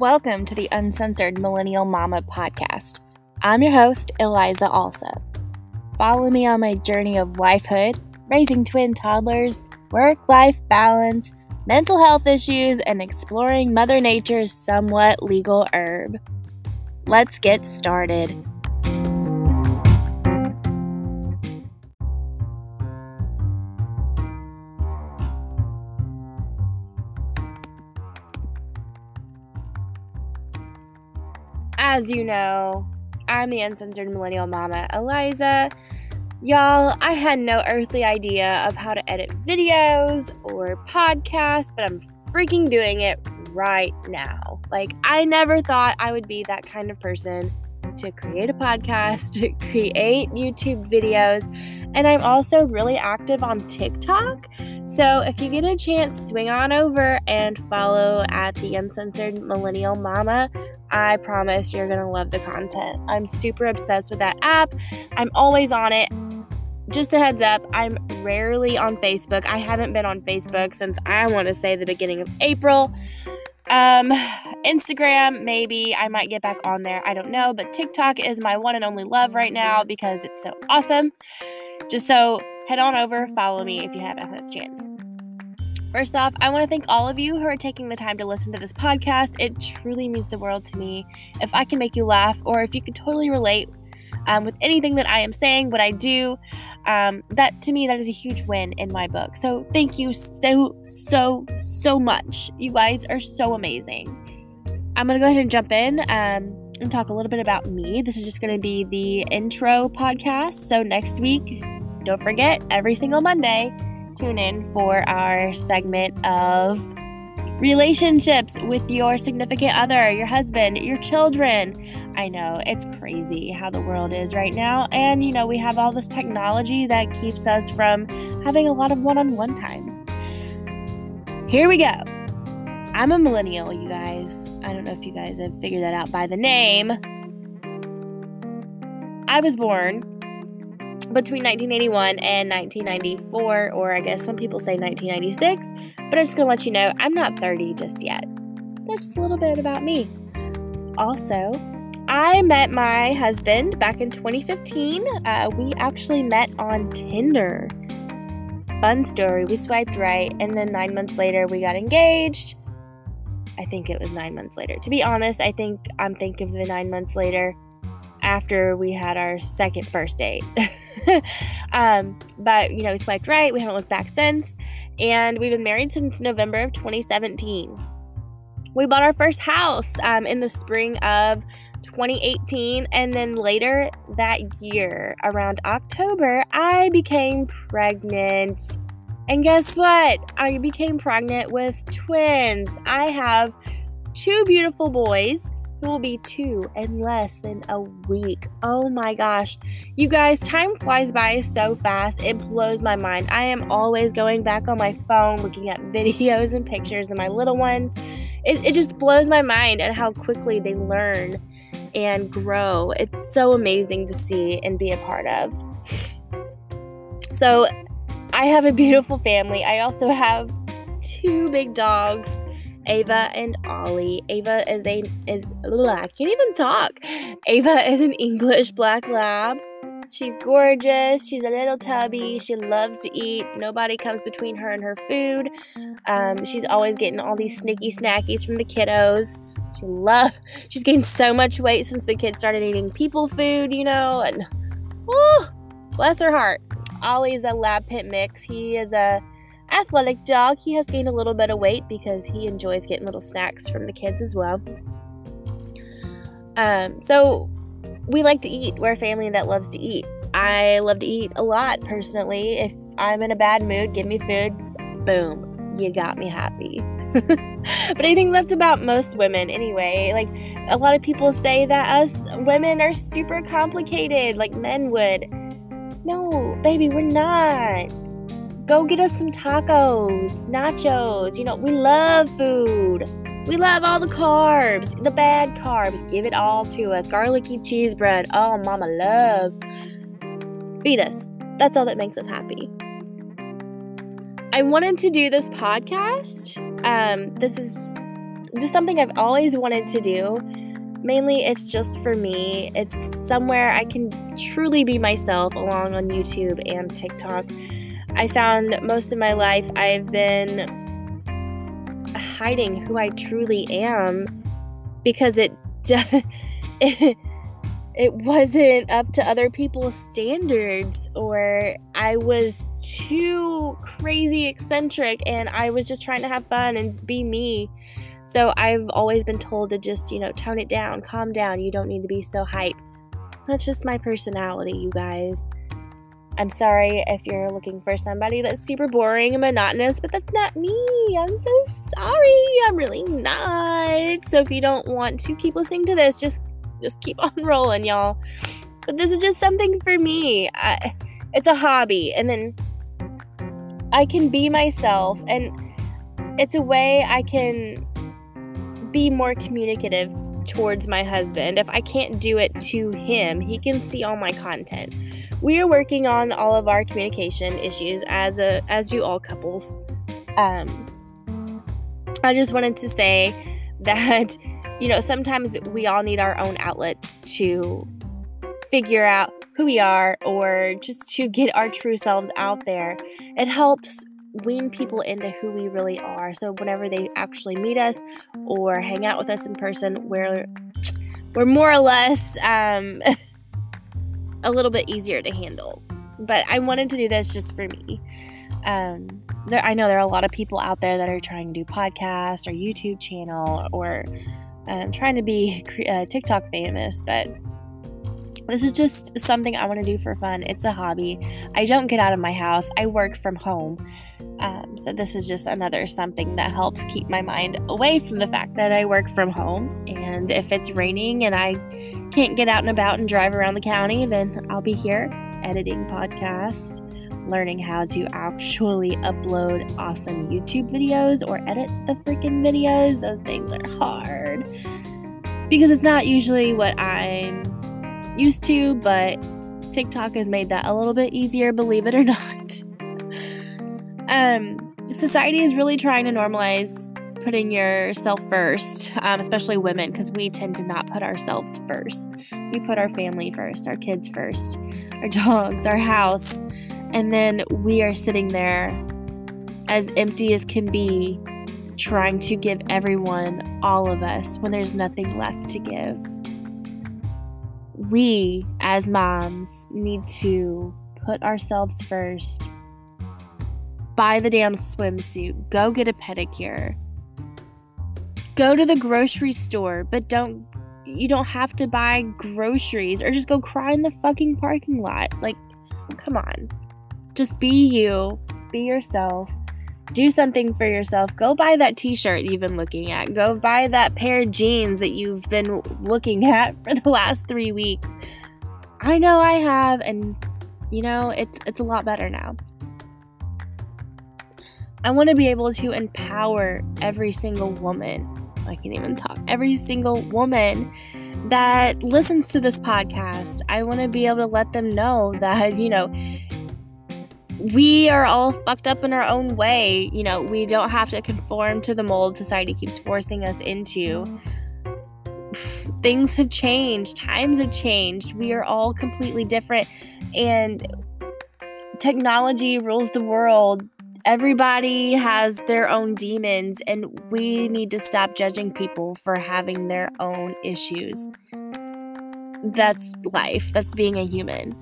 Welcome to the Uncensored Millennial Mama podcast. I'm your host, Eliza Alsup. Follow me on my journey of wifehood, raising twin toddlers, work life balance, mental health issues, and exploring Mother Nature's somewhat legal herb. Let's get started. As you know, I'm the uncensored millennial mama, Eliza. Y'all, I had no earthly idea of how to edit videos or podcasts, but I'm freaking doing it right now. Like, I never thought I would be that kind of person to create a podcast, to create YouTube videos, and I'm also really active on TikTok. So if you get a chance, swing on over and follow at the Uncensored Millennial Mama. I promise you're going to love the content. I'm super obsessed with that app. I'm always on it. Just a heads up, I'm rarely on Facebook. I haven't been on Facebook since I want to say the beginning of April. Um, Instagram, maybe I might get back on there. I don't know, but TikTok is my one and only love right now because it's so awesome. Just so head on over, follow me if you haven't had a chance. First off, I want to thank all of you who are taking the time to listen to this podcast. It truly means the world to me. If I can make you laugh, or if you can totally relate um, with anything that I am saying, what I do, um, that to me, that is a huge win in my book. So thank you so, so, so much. You guys are so amazing. I'm going to go ahead and jump in um, and talk a little bit about me. This is just going to be the intro podcast. So next week, don't forget, every single Monday, tune in for our segment of relationships with your significant other, your husband, your children. I know it's crazy how the world is right now. And, you know, we have all this technology that keeps us from having a lot of one on one time. Here we go. I'm a millennial, you guys. I don't know if you guys have figured that out by the name. I was born between 1981 and 1994, or I guess some people say 1996, but I'm just gonna let you know I'm not 30 just yet. That's just a little bit about me. Also, I met my husband back in 2015. Uh, we actually met on Tinder. Fun story. We swiped right, and then nine months later, we got engaged. I think it was nine months later. To be honest, I think I'm thinking of the nine months later after we had our second first date. um, but, you know, we swiped right. We haven't looked back since. And we've been married since November of 2017. We bought our first house um, in the spring of 2018. And then later that year, around October, I became pregnant. And guess what? I became pregnant with twins. I have two beautiful boys will be two in less than a week. Oh my gosh. You guys, time flies by so fast. It blows my mind. I am always going back on my phone looking at videos and pictures of my little ones. It, it just blows my mind at how quickly they learn and grow. It's so amazing to see and be a part of. So, I have a beautiful family. I also have two big dogs Ava and Ollie. Ava is a is I can't even talk. Ava is an English black lab. She's gorgeous. She's a little tubby. She loves to eat. Nobody comes between her and her food. Um, she's always getting all these sneaky snackies from the kiddos. She love. She's gained so much weight since the kids started eating people food, you know. And oh, bless her heart. Ollie's a lab pit mix. He is a athletic dog. He has gained a little bit of weight because he enjoys getting little snacks from the kids as well. Um, so we like to eat. We're a family that loves to eat. I love to eat a lot personally. If I'm in a bad mood, give me food, boom, you got me happy. but I think that's about most women anyway. Like a lot of people say that us women are super complicated, like men would. No, baby, we're not Go get us some tacos, nachos. You know, we love food. We love all the carbs, the bad carbs. Give it all to us. Garlicky cheese bread. Oh, mama love. Feed us. That's all that makes us happy. I wanted to do this podcast. Um, this is just something I've always wanted to do. Mainly, it's just for me. It's somewhere I can truly be myself along on YouTube and TikTok. I found most of my life I've been hiding who I truly am because it it, wasn't up to other people's standards or I was too crazy eccentric and I was just trying to have fun and be me. So I've always been told to just, you know, tone it down, calm down. You don't need to be so hype. That's just my personality, you guys. I'm sorry if you're looking for somebody that's super boring and monotonous, but that's not me. I'm so sorry. I'm really not. So if you don't want to keep listening to this, just just keep on rolling, y'all. But this is just something for me. I, it's a hobby, and then I can be myself, and it's a way I can be more communicative towards my husband. If I can't do it to him, he can see all my content. We are working on all of our communication issues as a as do all couples. Um, I just wanted to say that you know sometimes we all need our own outlets to figure out who we are or just to get our true selves out there. It helps wean people into who we really are. So whenever they actually meet us or hang out with us in person, we're we're more or less um, a little bit easier to handle. But I wanted to do this just for me. Um, there, I know there are a lot of people out there that are trying to do podcasts or YouTube channel or um, trying to be uh, TikTok famous, but this is just something I want to do for fun. It's a hobby. I don't get out of my house. I work from home. Um, so, this is just another something that helps keep my mind away from the fact that I work from home. And if it's raining and I can't get out and about and drive around the county, then I'll be here editing podcasts, learning how to actually upload awesome YouTube videos or edit the freaking videos. Those things are hard because it's not usually what I'm used to, but TikTok has made that a little bit easier, believe it or not. Um, society is really trying to normalize putting yourself first, um, especially women, because we tend to not put ourselves first. We put our family first, our kids first, our dogs, our house, and then we are sitting there as empty as can be, trying to give everyone, all of us, when there's nothing left to give. We, as moms, need to put ourselves first buy the damn swimsuit, go get a pedicure. Go to the grocery store, but don't you don't have to buy groceries or just go cry in the fucking parking lot. Like come on. Just be you, be yourself. Do something for yourself. Go buy that t shirt you've been looking at. Go buy that pair of jeans that you've been looking at for the last three weeks. I know I have, and you know, it's, it's a lot better now. I want to be able to empower every single woman. I can't even talk. Every single woman that listens to this podcast. I want to be able to let them know that, you know, we are all fucked up in our own way. You know, we don't have to conform to the mold society keeps forcing us into. Things have changed, times have changed. We are all completely different, and technology rules the world everybody has their own demons, and we need to stop judging people for having their own issues. That's life, that's being a human.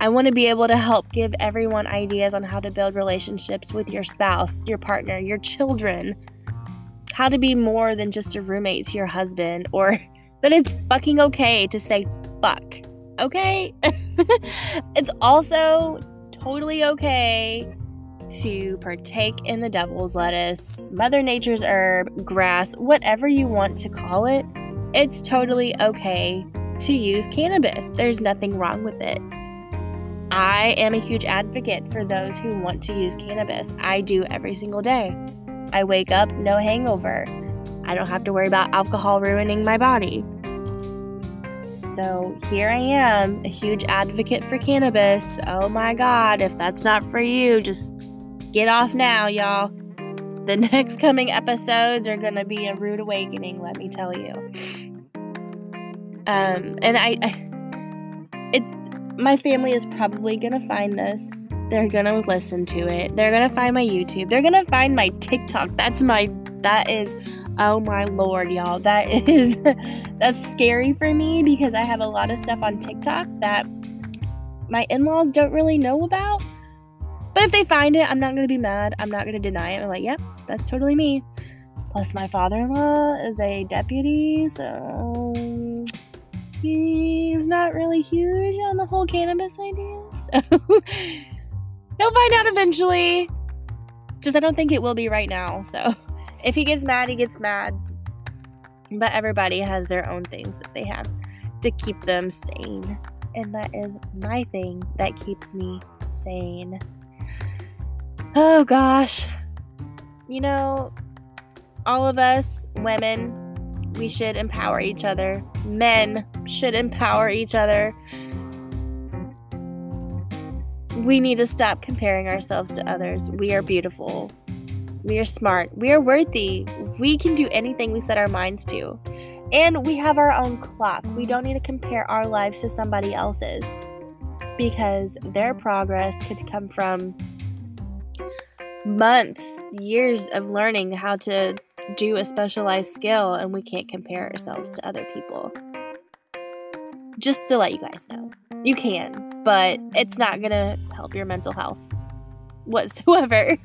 I want to be able to help give everyone ideas on how to build relationships with your spouse, your partner, your children. How to be more than just a roommate to your husband, or that it's fucking okay to say fuck. Okay? it's also totally okay to partake in the devil's lettuce, Mother Nature's herb, grass, whatever you want to call it, it's totally okay to use cannabis. There's nothing wrong with it. I am a huge advocate for those who want to use cannabis. I do every single day. I wake up, no hangover. I don't have to worry about alcohol ruining my body. So here I am, a huge advocate for cannabis. Oh my god, if that's not for you, just Get off now, y'all. the next coming episodes are going to be a rude awakening, let me tell you. Um, and I, I it, my family is probably going to find this. They're going to listen to it. They're going to find my YouTube. They're going to find my TikTok. That's my, that is, oh my lord, y'all. That is, that's scary for me because I have a lot of stuff on TikTok that my in laws don't really know about. But if they find it, I'm not going to be mad. I'm not going to deny it. I'm like, yep, that's totally me. Plus, my father in law is a deputy, so he's not really huge on the whole cannabis idea. So he'll find out eventually. Just I don't think it will be right now. So if he gets mad, he gets mad. But everybody has their own things that they have to keep them sane. And that is my thing that keeps me sane. Oh gosh. You know, all of us women, we should empower each other. Men should empower each other. We need to stop comparing ourselves to others. We are beautiful. We are smart. We are worthy. We can do anything we set our minds to. And we have our own clock. We don't need to compare our lives to somebody else's because their progress could come from months, years of learning how to do a specialized skill, and we can't compare ourselves to other people. Just to let you guys know, you can, but it's not gonna help your mental health whatsoever.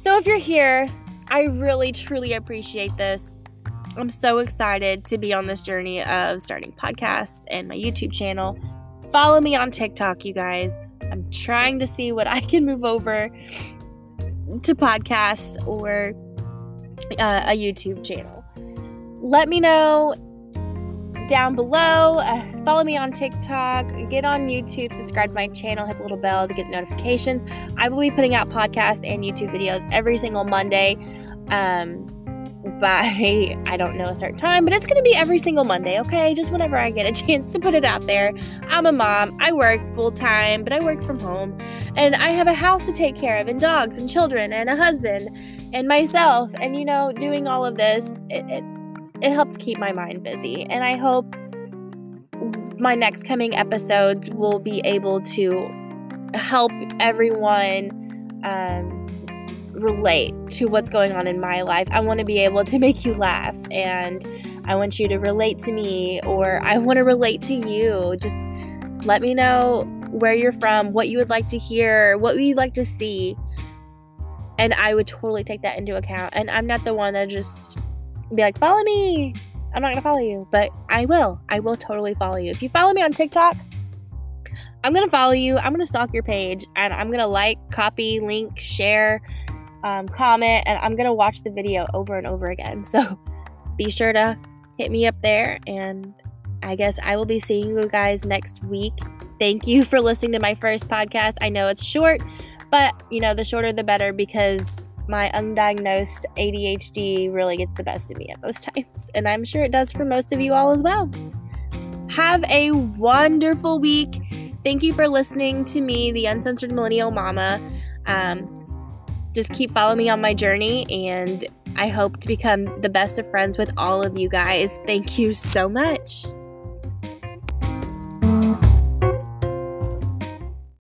So, if you're here, I really truly appreciate this. I'm so excited to be on this journey of starting podcasts and my YouTube channel. Follow me on TikTok, you guys. I'm trying to see what I can move over to podcasts or uh, a YouTube channel. Let me know down below. Uh, follow me on TikTok. Get on YouTube. Subscribe to my channel. Hit the little bell to get notifications. I will be putting out podcasts and YouTube videos every single Monday. Um, by I don't know a certain time, but it's going to be every single Monday, okay? Just whenever I get a chance to put it out there. I'm a mom. I work full time, but I work from home. And I have a house to take care of and dogs and children and a husband and myself. And you know, doing all of this, it, it, it helps keep my mind busy. And I hope my next coming episodes will be able to help everyone um, relate to what's going on in my life. I want to be able to make you laugh and I want you to relate to me or I want to relate to you. Just let me know where you're from, what you would like to hear, what you'd like to see. And I would totally take that into account. And I'm not the one that just be like, follow me. I'm not going to follow you, but I will. I will totally follow you. If you follow me on TikTok, I'm going to follow you. I'm going to stalk your page and I'm going to like, copy, link, share, um, comment, and I'm gonna watch the video over and over again. So be sure to hit me up there, and I guess I will be seeing you guys next week. Thank you for listening to my first podcast. I know it's short, but you know, the shorter the better because my undiagnosed ADHD really gets the best of me at most times, and I'm sure it does for most of you all as well. Have a wonderful week. Thank you for listening to me, the Uncensored Millennial Mama. Um, just keep following me on my journey and I hope to become the best of friends with all of you guys. Thank you so much.